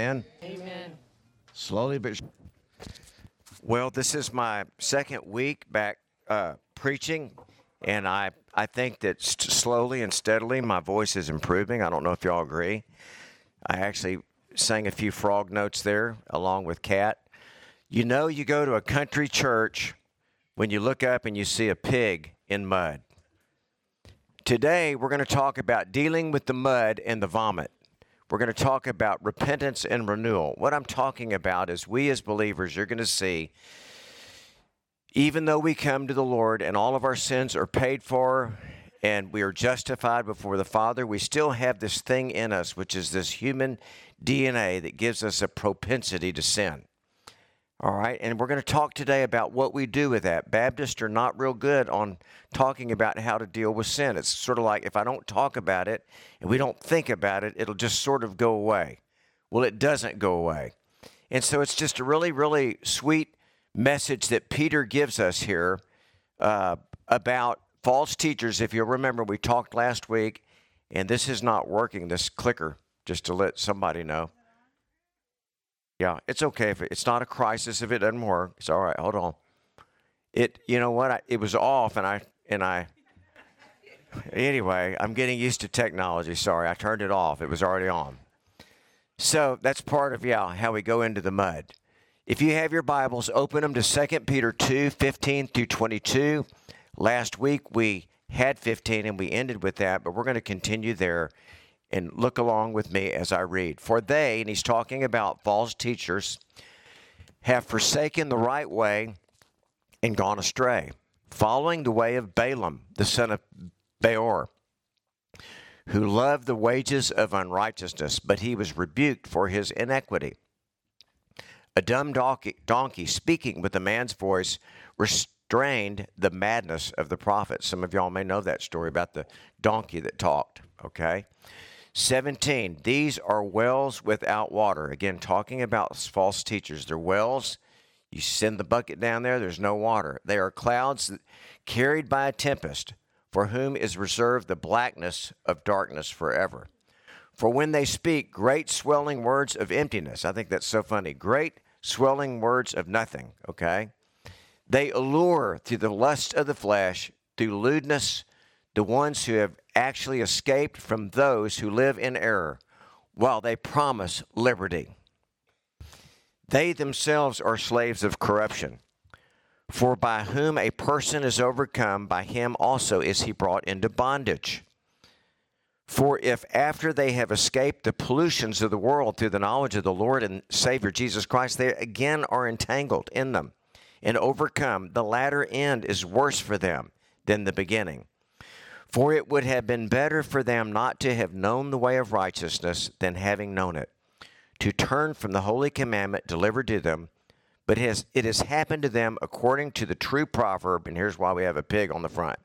Amen. Amen. Slowly but s- well, this is my second week back uh, preaching, and I I think that st- slowly and steadily my voice is improving. I don't know if y'all agree. I actually sang a few frog notes there along with Cat. You know, you go to a country church when you look up and you see a pig in mud. Today, we're going to talk about dealing with the mud and the vomit. We're going to talk about repentance and renewal. What I'm talking about is we as believers, you're going to see, even though we come to the Lord and all of our sins are paid for and we are justified before the Father, we still have this thing in us, which is this human DNA that gives us a propensity to sin. All right, and we're going to talk today about what we do with that. Baptists are not real good on talking about how to deal with sin. It's sort of like if I don't talk about it and we don't think about it, it'll just sort of go away. Well, it doesn't go away. And so it's just a really, really sweet message that Peter gives us here uh, about false teachers. If you'll remember, we talked last week, and this is not working, this clicker, just to let somebody know. Yeah, it's okay if it, it's not a crisis if it doesn't work. It's all right. Hold on. It, you know what? I, it was off, and I and I. Anyway, I'm getting used to technology. Sorry, I turned it off. It was already on. So that's part of yeah how we go into the mud. If you have your Bibles, open them to 2 Peter 2, 15 through 22. Last week we had 15 and we ended with that, but we're going to continue there and look along with me as I read. For they, and he's talking about false teachers, have forsaken the right way and gone astray, following the way of Balaam, the son of Beor, who loved the wages of unrighteousness, but he was rebuked for his iniquity. A dumb donkey, donkey speaking with a man's voice restrained the madness of the prophet. Some of y'all may know that story about the donkey that talked, okay? 17, these are wells without water. Again, talking about false teachers. They're wells. You send the bucket down there, there's no water. They are clouds carried by a tempest, for whom is reserved the blackness of darkness forever. For when they speak great swelling words of emptiness, I think that's so funny. Great swelling words of nothing, okay? They allure through the lust of the flesh, through lewdness, the ones who have actually escaped from those who live in error, while they promise liberty. They themselves are slaves of corruption. For by whom a person is overcome, by him also is he brought into bondage. For if after they have escaped the pollutions of the world through the knowledge of the Lord and Savior Jesus Christ, they again are entangled in them and overcome, the latter end is worse for them than the beginning. For it would have been better for them not to have known the way of righteousness than having known it, to turn from the holy commandment delivered to them. But it has, it has happened to them according to the true proverb, and here's why we have a pig on the front.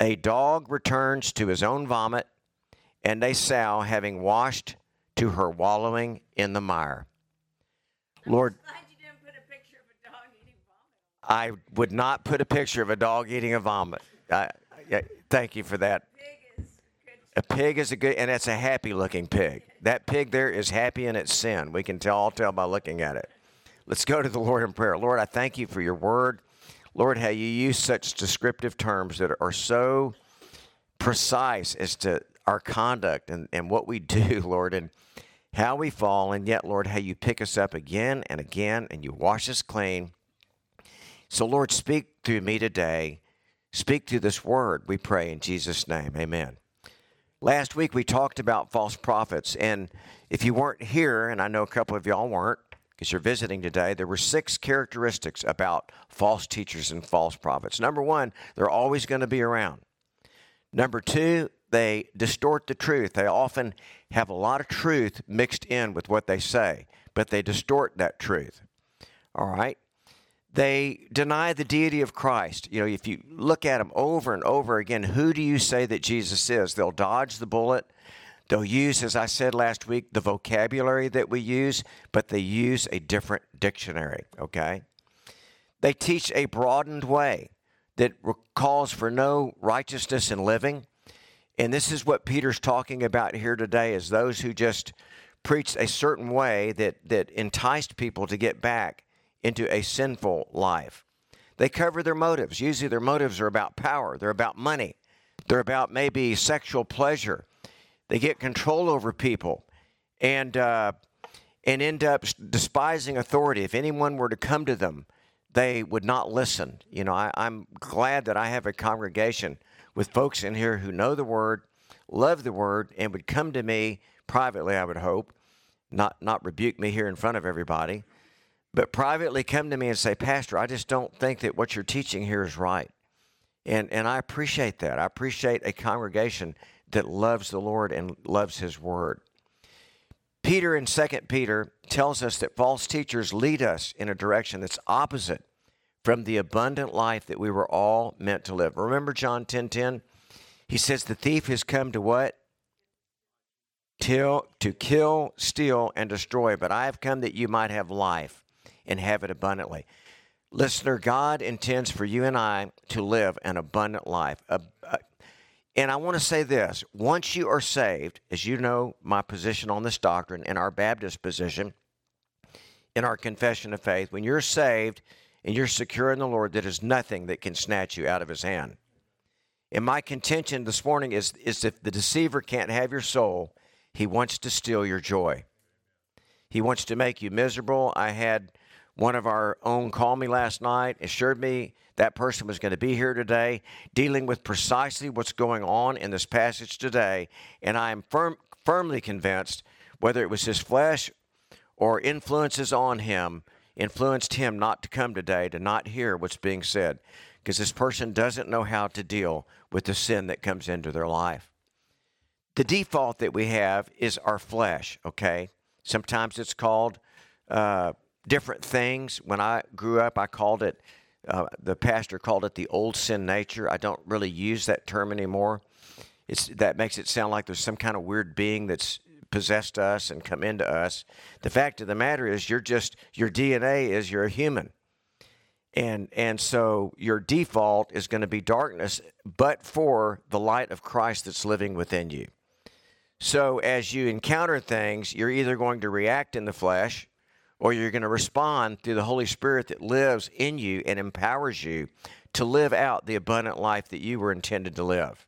A dog returns to his own vomit, and a sow, having washed, to her wallowing in the mire. Lord, Glad you didn't put a picture of a dog eating vomit. I would not put a picture of a dog eating a vomit. I, I, thank you for that. A pig is a good, and it's a happy looking pig. That pig there is happy in its sin. We can tell, all tell by looking at it. Let's go to the Lord in prayer. Lord, I thank you for your word. Lord, how you use such descriptive terms that are so precise as to our conduct and, and what we do, Lord, and how we fall, and yet, Lord, how you pick us up again and again and you wash us clean. So, Lord, speak through me today. Speak through this word, we pray in Jesus' name. Amen. Last week we talked about false prophets, and if you weren't here, and I know a couple of y'all weren't because you're visiting today, there were six characteristics about false teachers and false prophets. Number one, they're always going to be around. Number two, they distort the truth. They often have a lot of truth mixed in with what they say, but they distort that truth. All right? They deny the deity of Christ. You know, if you look at them over and over again, who do you say that Jesus is? They'll dodge the bullet. They'll use, as I said last week, the vocabulary that we use, but they use a different dictionary, okay? They teach a broadened way that calls for no righteousness in living. And this is what Peter's talking about here today is those who just preached a certain way that, that enticed people to get back into a sinful life. They cover their motives. Usually, their motives are about power, they're about money, they're about maybe sexual pleasure. They get control over people and, uh, and end up despising authority. If anyone were to come to them, they would not listen. You know, I, I'm glad that I have a congregation with folks in here who know the Word, love the Word, and would come to me privately, I would hope, not, not rebuke me here in front of everybody, but privately come to me and say, Pastor, I just don't think that what you're teaching here is right. And, and I appreciate that. I appreciate a congregation that loves the Lord and loves His Word. Peter in 2 Peter tells us that false teachers lead us in a direction that's opposite from the abundant life that we were all meant to live. Remember John 10:10? 10, 10? He says the thief has come to what? Till to kill, steal and destroy, but I have come that you might have life and have it abundantly. Listener, God intends for you and I to live an abundant life. Uh, uh, and I want to say this once you are saved, as you know my position on this doctrine and our Baptist position in our confession of faith, when you're saved, and you're secure in the Lord, there is nothing that can snatch you out of his hand. And my contention this morning is, is if the deceiver can't have your soul, he wants to steal your joy. He wants to make you miserable. I had one of our own called me last night, assured me that person was going to be here today, dealing with precisely what's going on in this passage today. And I am firm, firmly convinced, whether it was his flesh or influences on him, influenced him not to come today, to not hear what's being said, because this person doesn't know how to deal with the sin that comes into their life. The default that we have is our flesh, okay? Sometimes it's called uh, different things. When I grew up, I called it, uh, the pastor called it the old sin nature. I don't really use that term anymore. It's, that makes it sound like there's some kind of weird being that's possessed us and come into us. The fact of the matter is, you're just your DNA is you're a human, and and so your default is going to be darkness, but for the light of Christ that's living within you. So as you encounter things, you're either going to react in the flesh, or you're going to respond through the Holy Spirit that lives in you and empowers you to live out the abundant life that you were intended to live.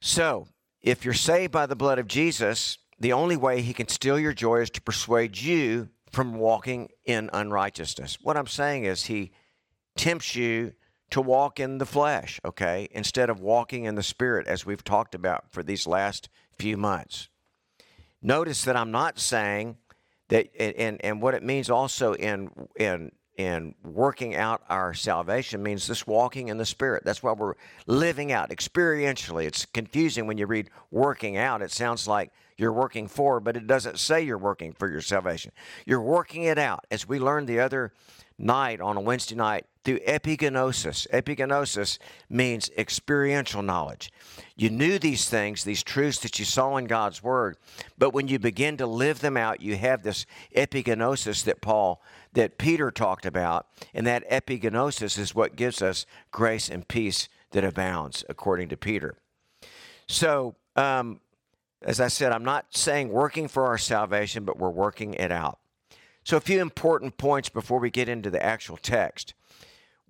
So, if you're saved by the blood of Jesus, the only way he can steal your joy is to persuade you from walking in unrighteousness. What I'm saying is he tempts you to walk in the flesh, okay, instead of walking in the spirit, as we've talked about for these last few months. Notice that I'm not saying that, and, and what it means also in, in and working out our salvation means this walking in the Spirit. That's why we're living out experientially. It's confusing when you read working out. It sounds like you're working for, but it doesn't say you're working for your salvation. You're working it out. As we learn the other night on a Wednesday night through epigenosis. Epigenosis means experiential knowledge. You knew these things, these truths that you saw in God's Word, but when you begin to live them out, you have this epigenosis that Paul, that Peter talked about, and that epigenosis is what gives us grace and peace that abounds, according to Peter. So, um, as I said, I'm not saying working for our salvation, but we're working it out. So, a few important points before we get into the actual text.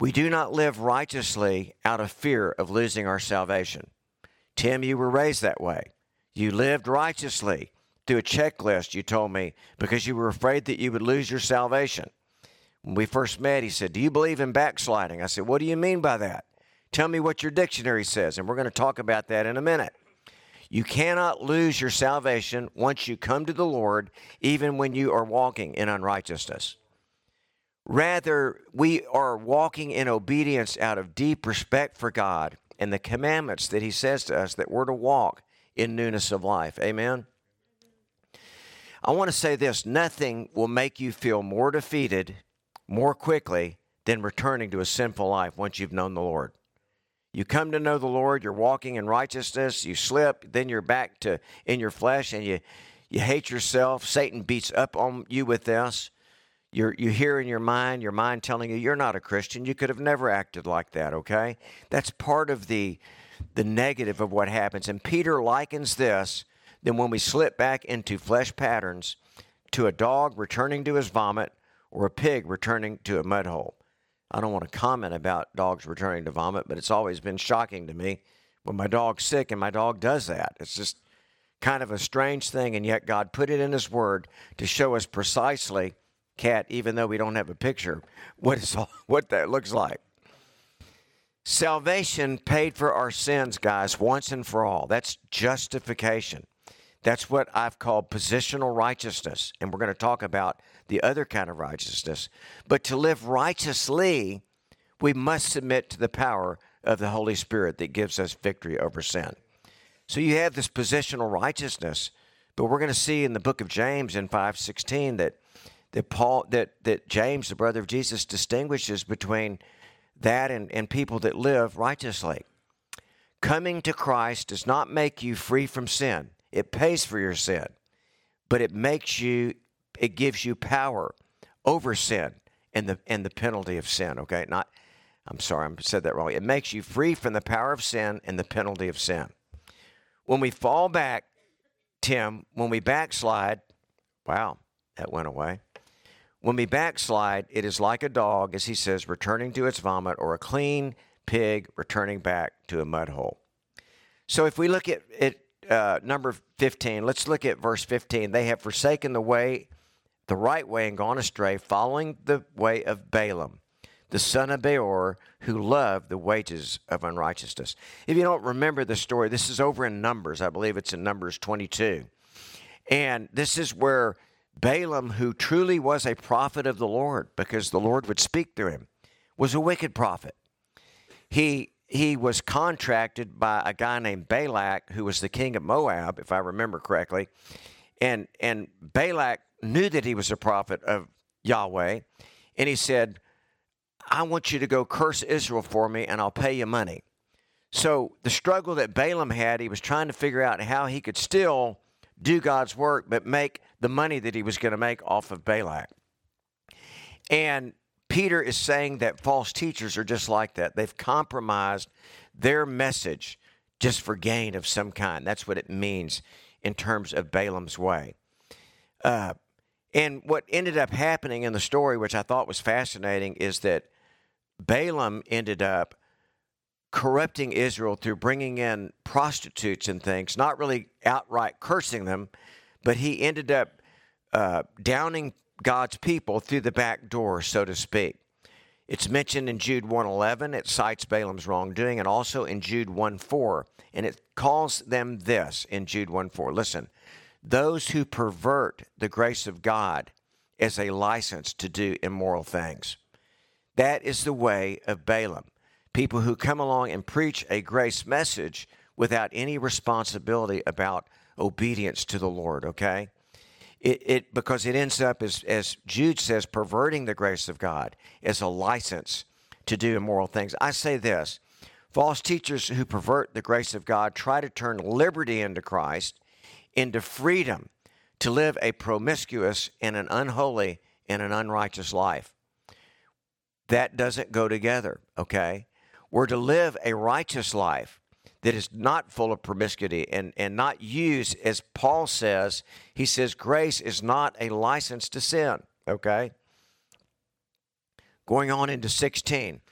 We do not live righteously out of fear of losing our salvation. Tim, you were raised that way. You lived righteously through a checklist, you told me, because you were afraid that you would lose your salvation. When we first met, he said, Do you believe in backsliding? I said, What do you mean by that? Tell me what your dictionary says, and we're going to talk about that in a minute. You cannot lose your salvation once you come to the Lord, even when you are walking in unrighteousness. Rather, we are walking in obedience out of deep respect for God and the commandments that He says to us that we're to walk in newness of life. Amen? I want to say this nothing will make you feel more defeated more quickly than returning to a sinful life once you've known the Lord. You come to know the Lord, you're walking in righteousness, you slip, then you're back to in your flesh and you you hate yourself. Satan beats up on you with this. You're, you hear in your mind, your mind telling you you're not a Christian. You could have never acted like that, okay? That's part of the, the negative of what happens. And Peter likens this then when we slip back into flesh patterns to a dog returning to his vomit or a pig returning to a mud hole. I don't want to comment about dogs returning to vomit, but it's always been shocking to me when my dog's sick and my dog does that. It's just kind of a strange thing, and yet God put it in His Word to show us precisely, cat, even though we don't have a picture, what, is, what that looks like. Salvation paid for our sins, guys, once and for all. That's justification. That's what I've called positional righteousness. And we're going to talk about the other kind of righteousness. But to live righteously, we must submit to the power of the Holy Spirit that gives us victory over sin. So you have this positional righteousness, but we're going to see in the book of James in 516 that that Paul that that James, the brother of Jesus, distinguishes between that and, and people that live righteously. Coming to Christ does not make you free from sin. It pays for your sin, but it makes you, it gives you power over sin and the and the penalty of sin. Okay, not. I'm sorry, I said that wrong. It makes you free from the power of sin and the penalty of sin. When we fall back, Tim, when we backslide, wow, that went away. When we backslide, it is like a dog, as he says, returning to its vomit, or a clean pig returning back to a mud hole. So if we look at, at uh, number 15, let's look at verse 15. They have forsaken the way, the right way, and gone astray, following the way of Balaam, the son of Beor, who loved the wages of unrighteousness. If you don't remember the story, this is over in Numbers. I believe it's in Numbers 22. And this is where Balaam, who truly was a prophet of the Lord, because the Lord would speak through him, was a wicked prophet. He he was contracted by a guy named Balak, who was the king of Moab, if I remember correctly. And and Balak knew that he was a prophet of Yahweh, and he said, I want you to go curse Israel for me, and I'll pay you money. So the struggle that Balaam had, he was trying to figure out how he could still do God's work, but make the money that he was going to make off of Balak. And Peter is saying that false teachers are just like that. They've compromised their message just for gain of some kind. That's what it means in terms of Balaam's way. Uh, and what ended up happening in the story, which I thought was fascinating, is that Balaam ended up corrupting Israel through bringing in prostitutes and things, not really outright cursing them, but he ended up uh, downing God's people through the back door, so to speak. It's mentioned in Jude 1:11. It cites Balaam's wrongdoing, and also in Jude 1:4, and it calls them this in Jude 1:4. Listen, those who pervert the grace of God as a license to do immoral things. That is the way of Balaam. People who come along and preach a grace message without any responsibility about obedience to the Lord, okay? It, it, because it ends up as, as Jude says, perverting the grace of God as a license to do immoral things. I say this false teachers who pervert the grace of God try to turn liberty into Christ into freedom to live a promiscuous and an unholy and an unrighteous life. That doesn't go together, okay? We're to live a righteous life that is not full of promiscuity and, and not used, as Paul says, he says, grace is not a license to sin, okay? Going on into 16.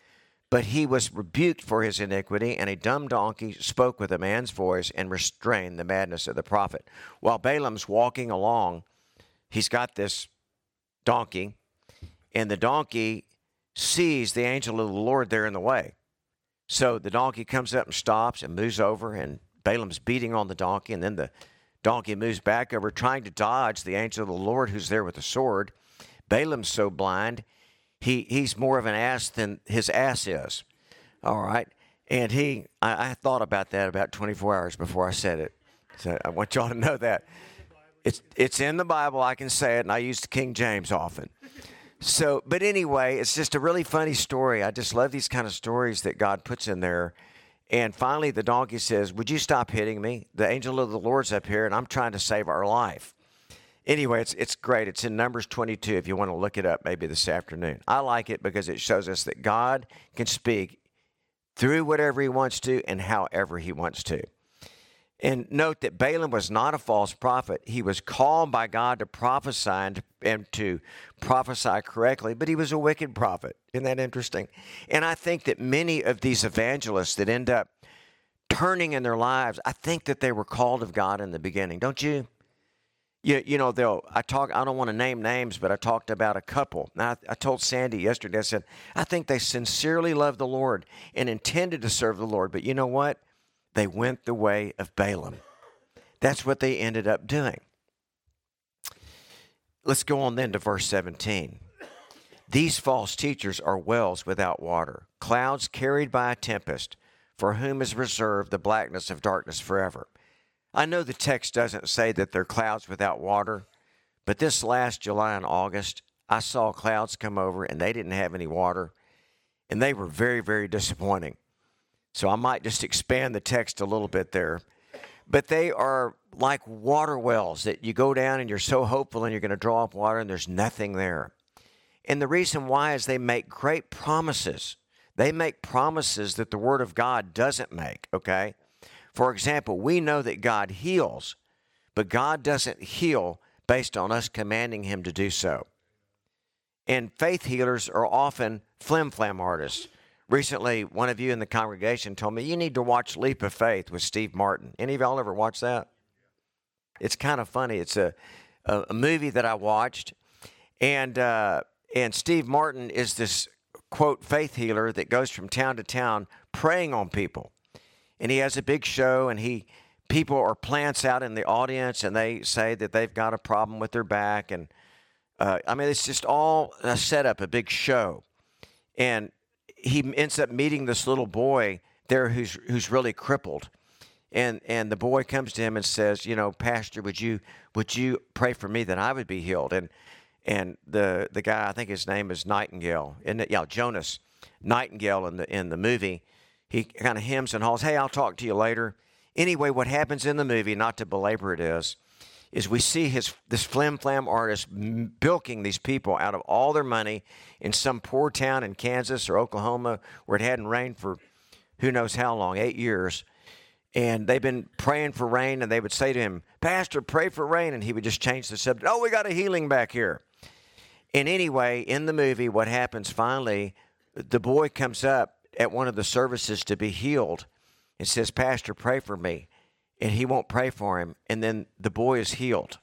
But he was rebuked for his iniquity, and a dumb donkey spoke with a man's voice and restrained the madness of the prophet. While Balaam's walking along, he's got this donkey, and the donkey sees the angel of the Lord there in the way. So the donkey comes up and stops and moves over, and Balaam's beating on the donkey, and then the donkey moves back over, trying to dodge the angel of the Lord who's there with a sword. Balaam's so blind, he, he's more of an ass than his ass is. All right. And he, I, I thought about that about 24 hours before I said it. So I want y'all to know that. It's, it's in the Bible. I can say it, and I use the King James often. So, but anyway, it's just a really funny story. I just love these kind of stories that God puts in there. And finally, the donkey says, Would you stop hitting me? The angel of the Lord's up here, and I'm trying to save our life. Anyway, it's, it's great. It's in Numbers 22 if you want to look it up maybe this afternoon. I like it because it shows us that God can speak through whatever He wants to and however He wants to. And note that Balaam was not a false prophet. He was called by God to prophesy and to, and to prophesy correctly, but he was a wicked prophet. Isn't that interesting? And I think that many of these evangelists that end up turning in their lives, I think that they were called of God in the beginning, don't you? You, you know, they'll, I talk, I don't want to name names, but I talked about a couple. I, I told Sandy yesterday, I said, I think they sincerely loved the Lord and intended to serve the Lord, but you know what? They went the way of Balaam. That's what they ended up doing. Let's go on then to verse 17. These false teachers are wells without water, clouds carried by a tempest, for whom is reserved the blackness of darkness forever. I know the text doesn't say that they're clouds without water, but this last July and August, I saw clouds come over and they didn't have any water, and they were very, very disappointing. So I might just expand the text a little bit there. But they are like water wells that you go down and you're so hopeful and you're going to draw up water and there's nothing there. And the reason why is they make great promises. They make promises that the Word of God doesn't make, okay? For example, we know that God heals, but God doesn't heal based on us commanding Him to do so. And faith healers are often flim flam artists. Recently, one of you in the congregation told me you need to watch Leap of Faith with Steve Martin. Any of y'all ever watch that? It's kind of funny. It's a, a, a movie that I watched, and uh, and Steve Martin is this quote faith healer that goes from town to town praying on people and he has a big show and he people or plants out in the audience and they say that they've got a problem with their back and uh, i mean it's just all a setup a big show and he ends up meeting this little boy there who's who's really crippled. And and the boy comes to him and says you know pastor would you would you pray for me that i would be healed? And and the the guy i think his name is nightingale. And yeah jonas nightingale in the in the movie. He kind of hems and haws, hey, I'll talk to you later. Anyway, what happens in the movie, not to belabor it is, is we see his this flim flam artist bilking these people out of all their money in some poor town in Kansas or Oklahoma where it hadn't rained for who knows how long, eight years. And they've been praying for rain, and they would say to him, Pastor, pray for rain. And he would just change the subject. Oh, we got a healing back here. And anyway, in the movie, what happens finally, the boy comes up at one of the services to be healed and says, Pastor, pray for me. And he won't pray for him. And then the boy is healed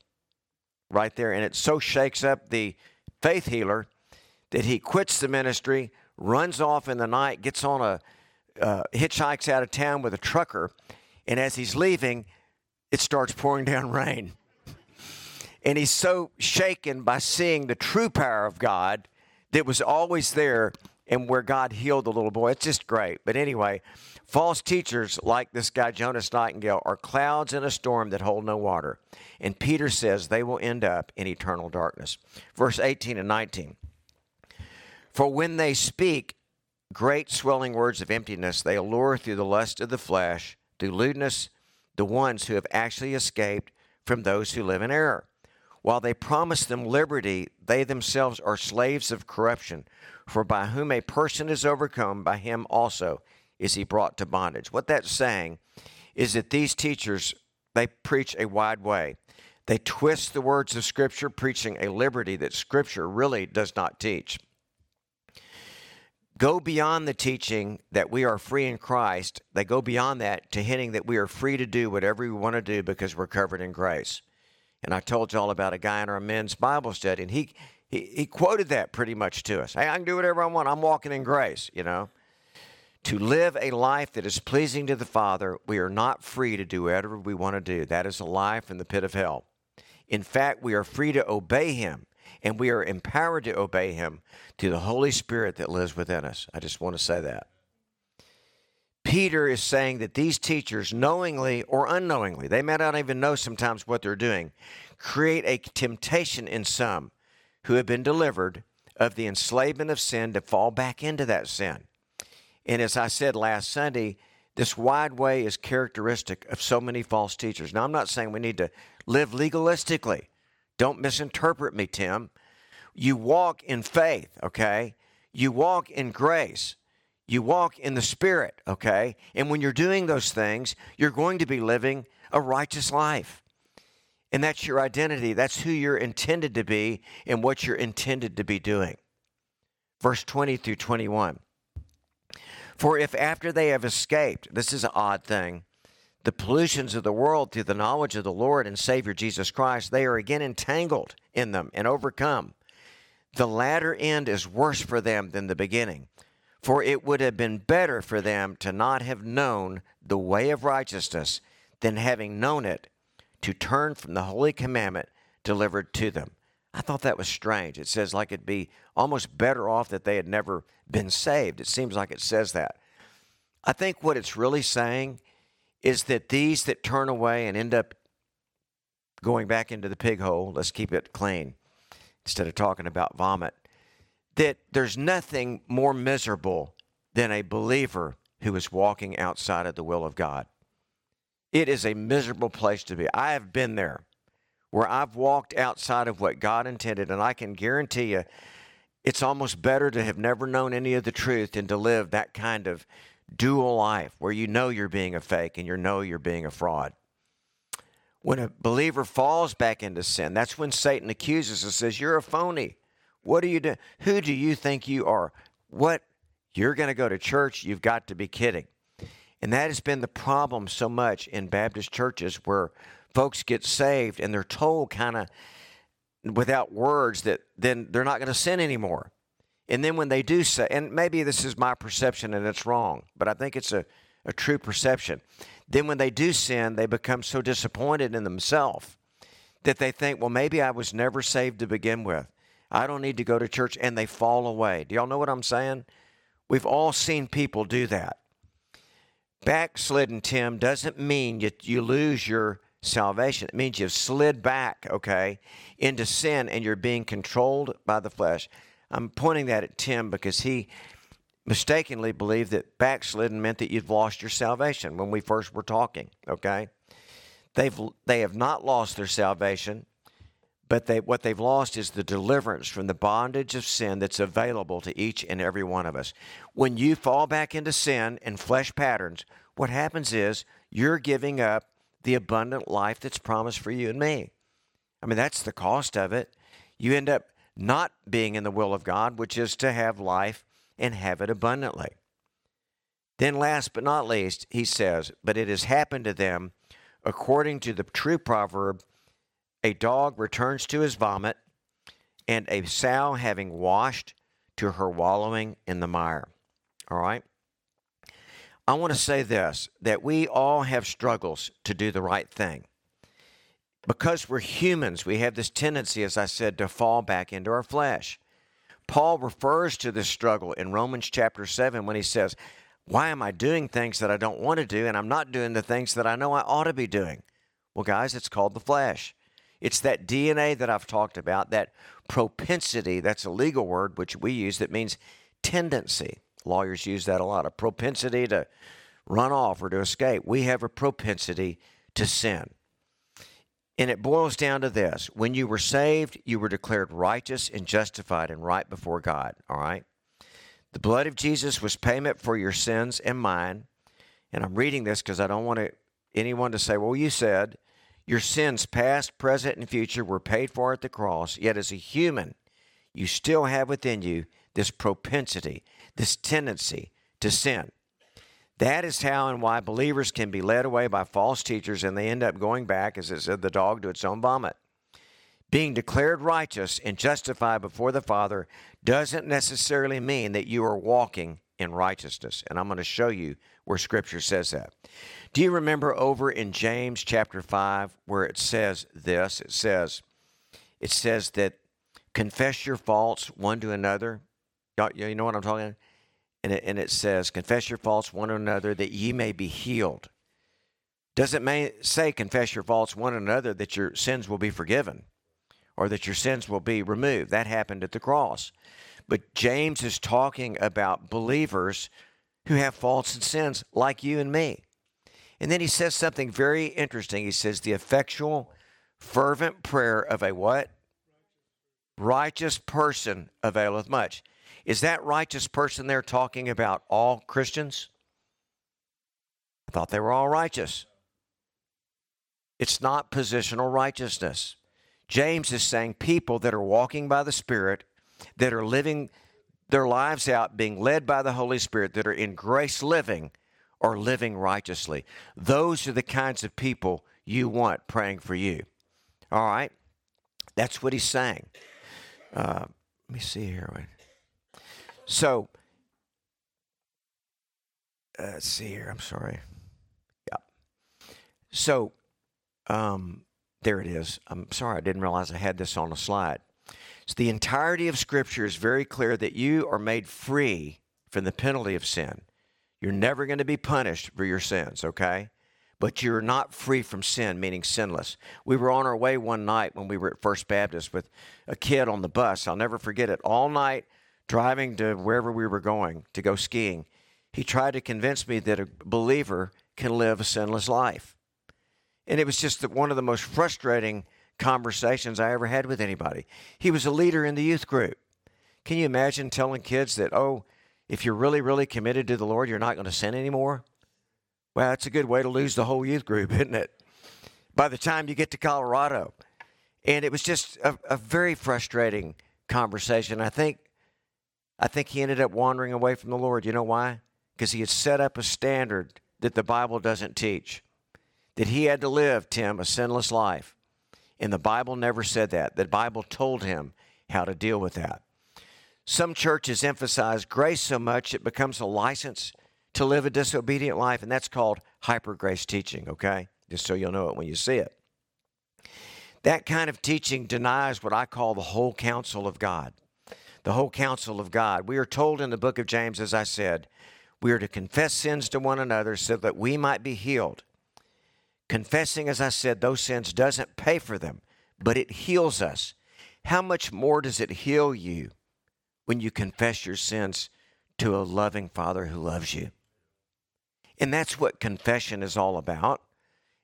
right there. And it so shakes up the faith healer that he quits the ministry, runs off in the night, gets on a uh, hitchhikes out of town with a trucker. And as he's leaving, it starts pouring down rain. and he's so shaken by seeing the true power of God that was always there and where God healed the little boy. It's just great. But anyway, false teachers like this guy, Jonas Nightingale, are clouds in a storm that hold no water. And Peter says they will end up in eternal darkness. Verse 18 and 19. For when they speak great swelling words of emptiness, they allure through the lust of the flesh, through lewdness, the ones who have actually escaped from those who live in error. While they promise them liberty, they themselves are slaves of corruption. For by whom a person is overcome, by him also is he brought to bondage. What that's saying is that these teachers, they preach a wide way. They twist the words of Scripture, preaching a liberty that Scripture really does not teach. Go beyond the teaching that we are free in Christ. They go beyond that to hinting that we are free to do whatever we want to do because we're covered in grace. And I told you all about a guy in our men's Bible study, and he, he, he quoted that pretty much to us. Hey, I can do whatever I want. I'm walking in grace, you know. To live a life that is pleasing to the Father, we are not free to do whatever we want to do. That is a life in the pit of hell. In fact, we are free to obey Him, and we are empowered to obey Him through the Holy Spirit that lives within us. I just want to say that. Peter is saying that these teachers, knowingly or unknowingly, they may not even know sometimes what they're doing, create a temptation in some who have been delivered of the enslavement of sin to fall back into that sin. And as I said last Sunday, this wide way is characteristic of so many false teachers. Now, I'm not saying we need to live legalistically. Don't misinterpret me, Tim. You walk in faith, okay? You walk in grace. You walk in the Spirit, okay? And when you're doing those things, you're going to be living a righteous life. And that's your identity. That's who you're intended to be and what you're intended to be doing. Verse 20 through 21. For if after they have escaped, this is an odd thing, the pollutions of the world through the knowledge of the Lord and Savior Jesus Christ, they are again entangled in them and overcome. The latter end is worse for them than the beginning. For it would have been better for them to not have known the way of righteousness than having known it to turn from the holy commandment delivered to them. I thought that was strange. It says like it'd be almost better off that they had never been saved. It seems like it says that. I think what it's really saying is that these that turn away and end up going back into the pig hole, let's keep it clean instead of talking about vomit, that there's nothing more miserable than a believer who is walking outside of the will of God. It is a miserable place to be. I have been there where I've walked outside of what God intended, and I can guarantee you it's almost better to have never known any of the truth than to live that kind of dual life where you know you're being a fake and you know you're being a fraud. When a believer falls back into sin, that's when Satan accuses and says, You're a phony. What do you do? Who do you think you are? What? You're going to go to church? You've got to be kidding. And that has been the problem so much in Baptist churches where folks get saved and they're told kind of without words that then they're not going to sin anymore. And then when they do say, and maybe this is my perception and it's wrong, but I think it's a, a true perception. Then when they do sin, they become so disappointed in themselves that they think, well, maybe I was never saved to begin with. I don't need to go to church, and they fall away. Do y'all know what I'm saying? We've all seen people do that. Backslidden, Tim, doesn't mean you, you lose your salvation. It means you've slid back, okay, into sin and you're being controlled by the flesh. I'm pointing that at Tim because he mistakenly believed that backslidden meant that you'd lost your salvation when we first were talking, okay? They've they have not lost their salvation, but they what they've lost is the deliverance from the bondage of sin that's available to each and every one of us. When you fall back into sin and flesh patterns, what happens is you're giving up the abundant life that's promised for you and me. I mean, that's the cost of it. You end up not being in the will of God, which is to have life and have it abundantly. Then, last but not least, he says, But it has happened to them according to the true proverb a dog returns to his vomit, and a sow having washed to her wallowing in the mire. All right? I want to say this that we all have struggles to do the right thing. Because we're humans, we have this tendency, as I said, to fall back into our flesh. Paul refers to this struggle in Romans chapter 7 when he says, Why am I doing things that I don't want to do, and I'm not doing the things that I know I ought to be doing? Well, guys, it's called the flesh. It's that DNA that I've talked about, that propensity, that's a legal word which we use that means tendency. Lawyers use that a lot a propensity to run off or to escape. We have a propensity to sin. And it boils down to this when you were saved, you were declared righteous and justified and right before God. All right? The blood of Jesus was payment for your sins and mine. And I'm reading this because I don't want to, anyone to say, well, you said your sins, past, present, and future, were paid for at the cross. Yet as a human, you still have within you this propensity, this tendency to sin. That is how and why believers can be led away by false teachers and they end up going back, as it said, the dog to its own vomit. Being declared righteous and justified before the Father doesn't necessarily mean that you are walking in righteousness. And I'm going to show you where Scripture says that. Do you remember over in James chapter 5 where it says this? It says, it says that confess your faults one to another. You know what I'm talking about? and it, and it says, Confess your faults one to another that ye may be healed. Doesn't say, Confess your faults one to another that your sins will be forgiven or that your sins will be removed. That happened at the cross. But James is talking about believers who have faults and sins like you and me. And then he says something very interesting. He says, The effectual, fervent prayer of a what? Righteous person availeth much. Is that righteous person there talking about all Christians? I thought they were all righteous. It's not positional righteousness. James is saying people that are walking by the Spirit, that are living their lives out, being led by the Holy Spirit, that are in grace living, or living righteously. Those are the kinds of people you want praying for you. All right? That's what he's saying. Uh, let me see here. So, uh, let's see here. I'm sorry. Yep. So, um, there it is. I'm sorry, I didn't realize I had this on a slide. So, the entirety of Scripture is very clear that you are made free from the penalty of sin. You're never going to be punished for your sins, okay? But you're not free from sin, meaning sinless. We were on our way one night when we were at First Baptist with a kid on the bus. I'll never forget it. All night, driving to wherever we were going to go skiing, he tried to convince me that a believer can live a sinless life. And it was just one of the most frustrating conversations I ever had with anybody. He was a leader in the youth group. Can you imagine telling kids that, oh, if you're really, really committed to the Lord, you're not going to sin anymore? Well, that's a good way to lose the whole youth group, isn't it? By the time you get to Colorado. And it was just a, a very frustrating conversation. I think I think he ended up wandering away from the Lord. You know why? Because he had set up a standard that the Bible doesn't teach. That he had to live, Tim, a sinless life. And the Bible never said that. The Bible told him how to deal with that. Some churches emphasize grace so much it becomes a license to live a disobedient life, and that's called hyper grace teaching, okay? Just so you'll know it when you see it. That kind of teaching denies what I call the whole counsel of God. The whole counsel of God. We are told in the book of James, as I said, we are to confess sins to one another so that we might be healed. Confessing, as I said, those sins doesn't pay for them, but it heals us. How much more does it heal you when you confess your sins to a loving Father who loves you? And that's what confession is all about.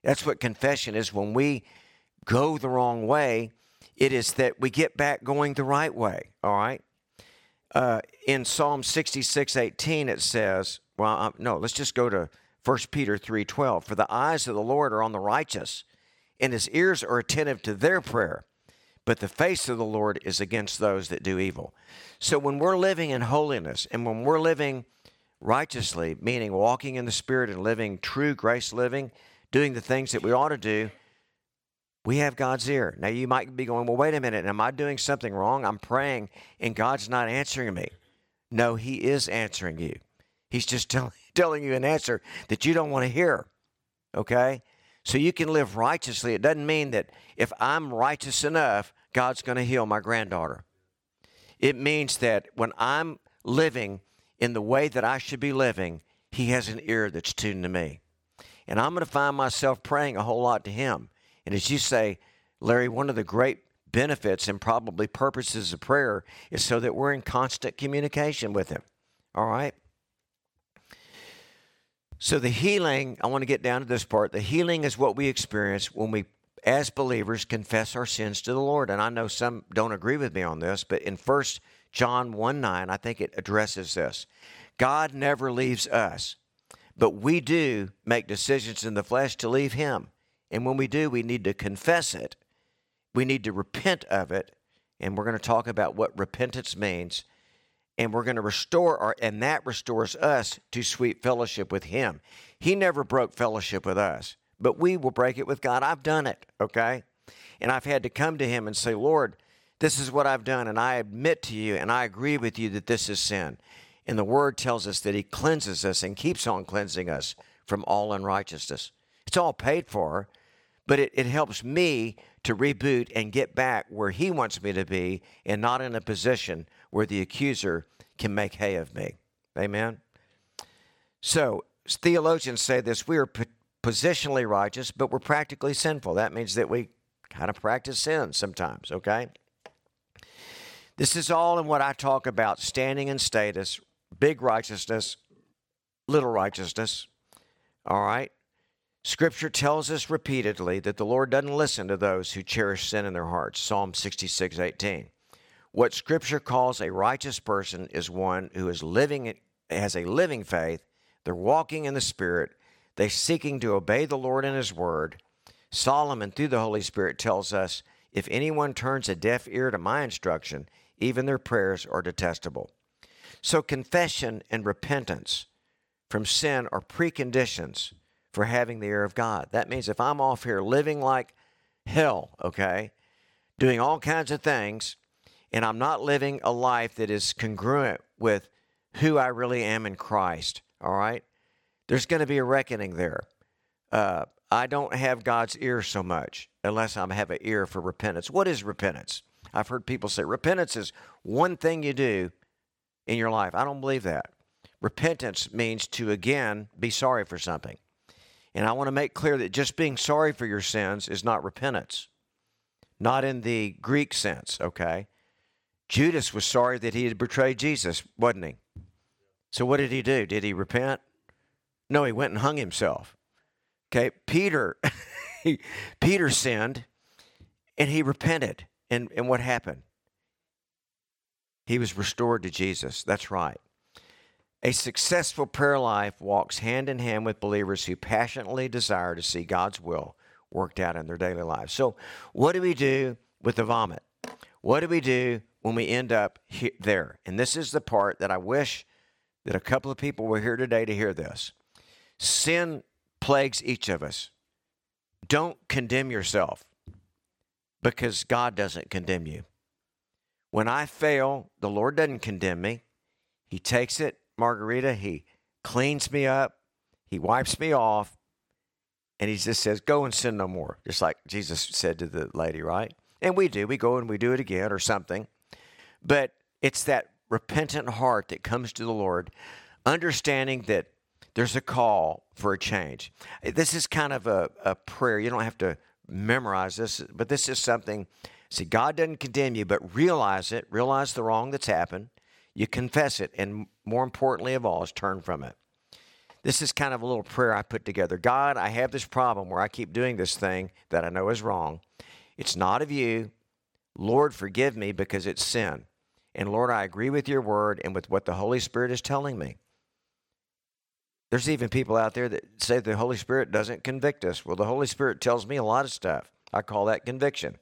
That's what confession is when we go the wrong way, it is that we get back going the right way, all right? Uh, in Psalm 66 18, it says, well, um, no, let's just go to 1 Peter 3:12 For the eyes of the Lord are on the righteous, and his ears are attentive to their prayer, but the face of the Lord is against those that do evil. So when we're living in holiness and when we're living righteously, meaning walking in the Spirit and living true grace living, doing the things that we ought to do, we have God's ear. Now, you might be going, well, wait a minute, am I doing something wrong? I'm praying and God's not answering me. No, He is answering you. He's just tell, telling you an answer that you don't want to hear. Okay? So you can live righteously. It doesn't mean that if I'm righteous enough, God's going to heal my granddaughter. It means that when I'm living in the way that I should be living, He has an ear that's tuned to me. And I'm going to find myself praying a whole lot to Him. And as you say, Larry, one of the great benefits and probably purposes of prayer is so that we're in constant communication with Him. All right? So, the healing, I want to get down to this part. The healing is what we experience when we, as believers, confess our sins to the Lord. And I know some don't agree with me on this, but in First John 1 9, I think it addresses this. God never leaves us, but we do make decisions in the flesh to leave Him. And when we do, we need to confess it, we need to repent of it, and we're going to talk about what repentance means. And we're going to restore our, and that restores us to sweet fellowship with Him. He never broke fellowship with us, but we will break it with God. I've done it, okay? And I've had to come to Him and say, Lord, this is what I've done, and I admit to you, and I agree with you that this is sin. And the word tells us that He cleanses us and keeps on cleansing us from all unrighteousness. It's all paid for, but it, it helps me to reboot and get back where He wants me to be and not in a position where the accuser can make hay of me. Amen? So, theologians say this we are positionally righteous, but we're practically sinful. That means that we kind of practice sin sometimes, okay? This is all in what I talk about standing in status, big righteousness, little righteousness. All right? Scripture tells us repeatedly that the Lord doesn't listen to those who cherish sin in their hearts. Psalm 66 18. What Scripture calls a righteous person is one who is living, has a living faith. They're walking in the Spirit. They're seeking to obey the Lord and His Word. Solomon, through the Holy Spirit, tells us if anyone turns a deaf ear to my instruction, even their prayers are detestable. So, confession and repentance from sin are preconditions for having the ear of God. That means if I'm off here living like hell, okay, doing all kinds of things, and I'm not living a life that is congruent with who I really am in Christ, all right, there's going to be a reckoning there. Uh, I don't have God's ear so much unless I have an ear for repentance. What is repentance? I've heard people say repentance is one thing you do in your life. I don't believe that. Repentance means to again be sorry for something. And I want to make clear that just being sorry for your sins is not repentance, not in the Greek sense, okay? Judas was sorry that he had betrayed Jesus, wasn't he? So what did he do? Did he repent? No, he went and hung himself. Okay, Peter, Peter sinned and he repented. And, and what happened? He was restored to Jesus. That's right. A successful prayer life walks hand in hand with believers who passionately desire to see God's will worked out in their daily lives. So, what do we do with the vomit? What do we do when we end up he- there? And this is the part that I wish that a couple of people were here today to hear this. Sin plagues each of us. Don't condemn yourself because God doesn't condemn you. When I fail, the Lord doesn't condemn me. He takes it, Margarita, He cleans me up, He wipes me off, and He just says, Go and sin no more. Just like Jesus said to the lady, right? And we do. We go and we do it again or something. But it's that repentant heart that comes to the Lord, understanding that there's a call for a change. This is kind of a, a prayer. You don't have to memorize this, but this is something. See, God doesn't condemn you, but realize it, realize the wrong that's happened. You confess it, and more importantly of all, is turn from it. This is kind of a little prayer I put together. God, I have this problem where I keep doing this thing that I know is wrong. It's not of you. Lord, forgive me because it's sin. And Lord, I agree with your word and with what the Holy Spirit is telling me. There's even people out there that say the Holy Spirit doesn't convict us. Well, the Holy Spirit tells me a lot of stuff. I call that conviction.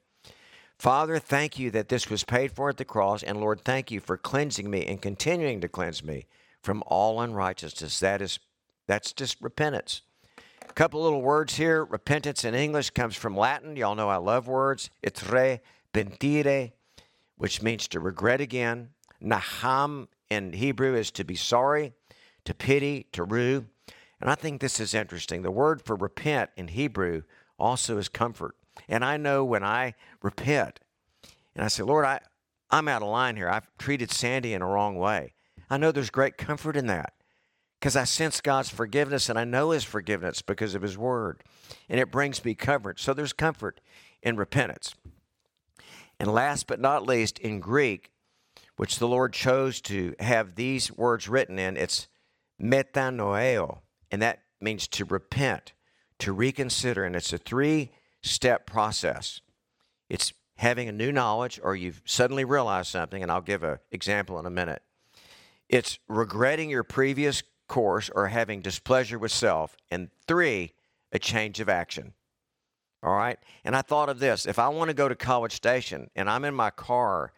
Father, thank you that this was paid for at the cross. And Lord, thank you for cleansing me and continuing to cleanse me from all unrighteousness. That is, that's just repentance. A couple little words here. Repentance in English comes from Latin. Y'all know I love words. It's re pentire, which means to regret again. Naham in Hebrew is to be sorry to pity, to rue. And I think this is interesting. The word for repent in Hebrew also is comfort. And I know when I repent and I say, Lord, I, I'm out of line here. I've treated Sandy in a wrong way. I know there's great comfort in that because I sense God's forgiveness and I know His forgiveness because of His word. And it brings me comfort. So there's comfort in repentance. And last but not least, in Greek, which the Lord chose to have these words written in, it's metanoeo, and that means to repent, to reconsider, and it's a three step process. It's having a new knowledge, or you've suddenly realized something, and I'll give an example in a minute. It's regretting your previous course or having displeasure with self. And three, a change of action. All right? And I thought of this if I want to go to College Station and I'm in my car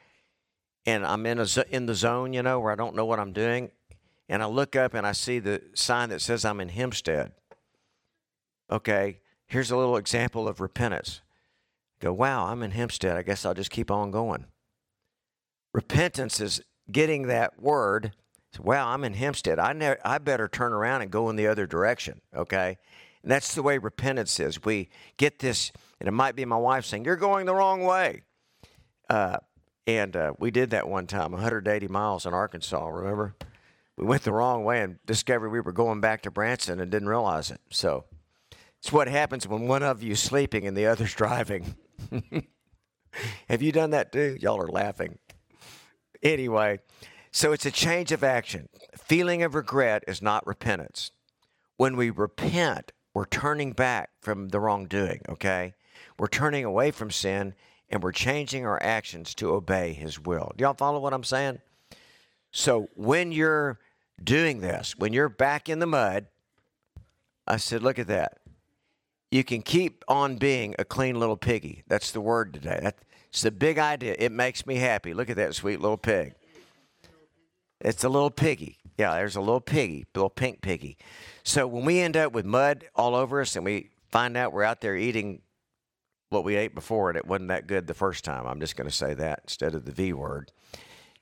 and I'm in, a, in the zone, you know, where I don't know what I'm doing, and I look up and I see the sign that says I'm in Hempstead. Okay, here's a little example of repentance. Go, wow, I'm in Hempstead. I guess I'll just keep on going. Repentance is getting that word. Wow, I'm in Hempstead. I, ne- I better turn around and go in the other direction. Okay, and that's the way repentance is. We get this, and it might be my wife saying, "You're going the wrong way." Uh, and uh, we did that one time, 180 miles in Arkansas. Remember? we went the wrong way and discovered we were going back to Branson and didn't realize it. So it's what happens when one of you is sleeping and the other's driving. Have you done that too? Y'all are laughing. Anyway, so it's a change of action. Feeling of regret is not repentance. When we repent, we're turning back from the wrongdoing, okay? We're turning away from sin and we're changing our actions to obey his will. Do y'all follow what I'm saying? So when you're doing this, when you're back in the mud, I said, look at that. you can keep on being a clean little piggy. That's the word today. That's the big idea. It makes me happy. Look at that sweet little pig. It's a little piggy. Yeah, there's a little piggy, little pink piggy. So when we end up with mud all over us and we find out we're out there eating what we ate before and it wasn't that good the first time, I'm just going to say that instead of the V word.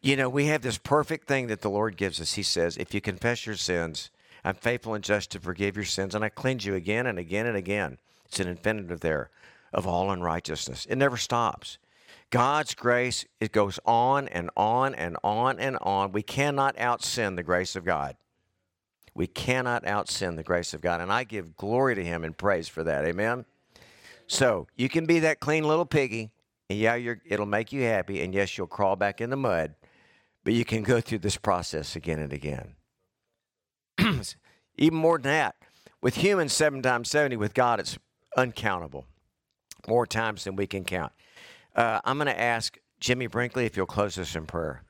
You know, we have this perfect thing that the Lord gives us. He says, if you confess your sins, I'm faithful and just to forgive your sins, and I cleanse you again and again and again. It's an infinitive there of all unrighteousness. It never stops. God's grace, it goes on and on and on and on. We cannot out sin the grace of God. We cannot out sin the grace of God. And I give glory to Him and praise for that. Amen. So you can be that clean little piggy, and yeah, it'll make you happy. And yes, you'll crawl back in the mud, but you can go through this process again and again. Even more than that, with humans, seven times 70, with God, it's uncountable. More times than we can count. Uh, I'm going to ask Jimmy Brinkley if you'll close us in prayer.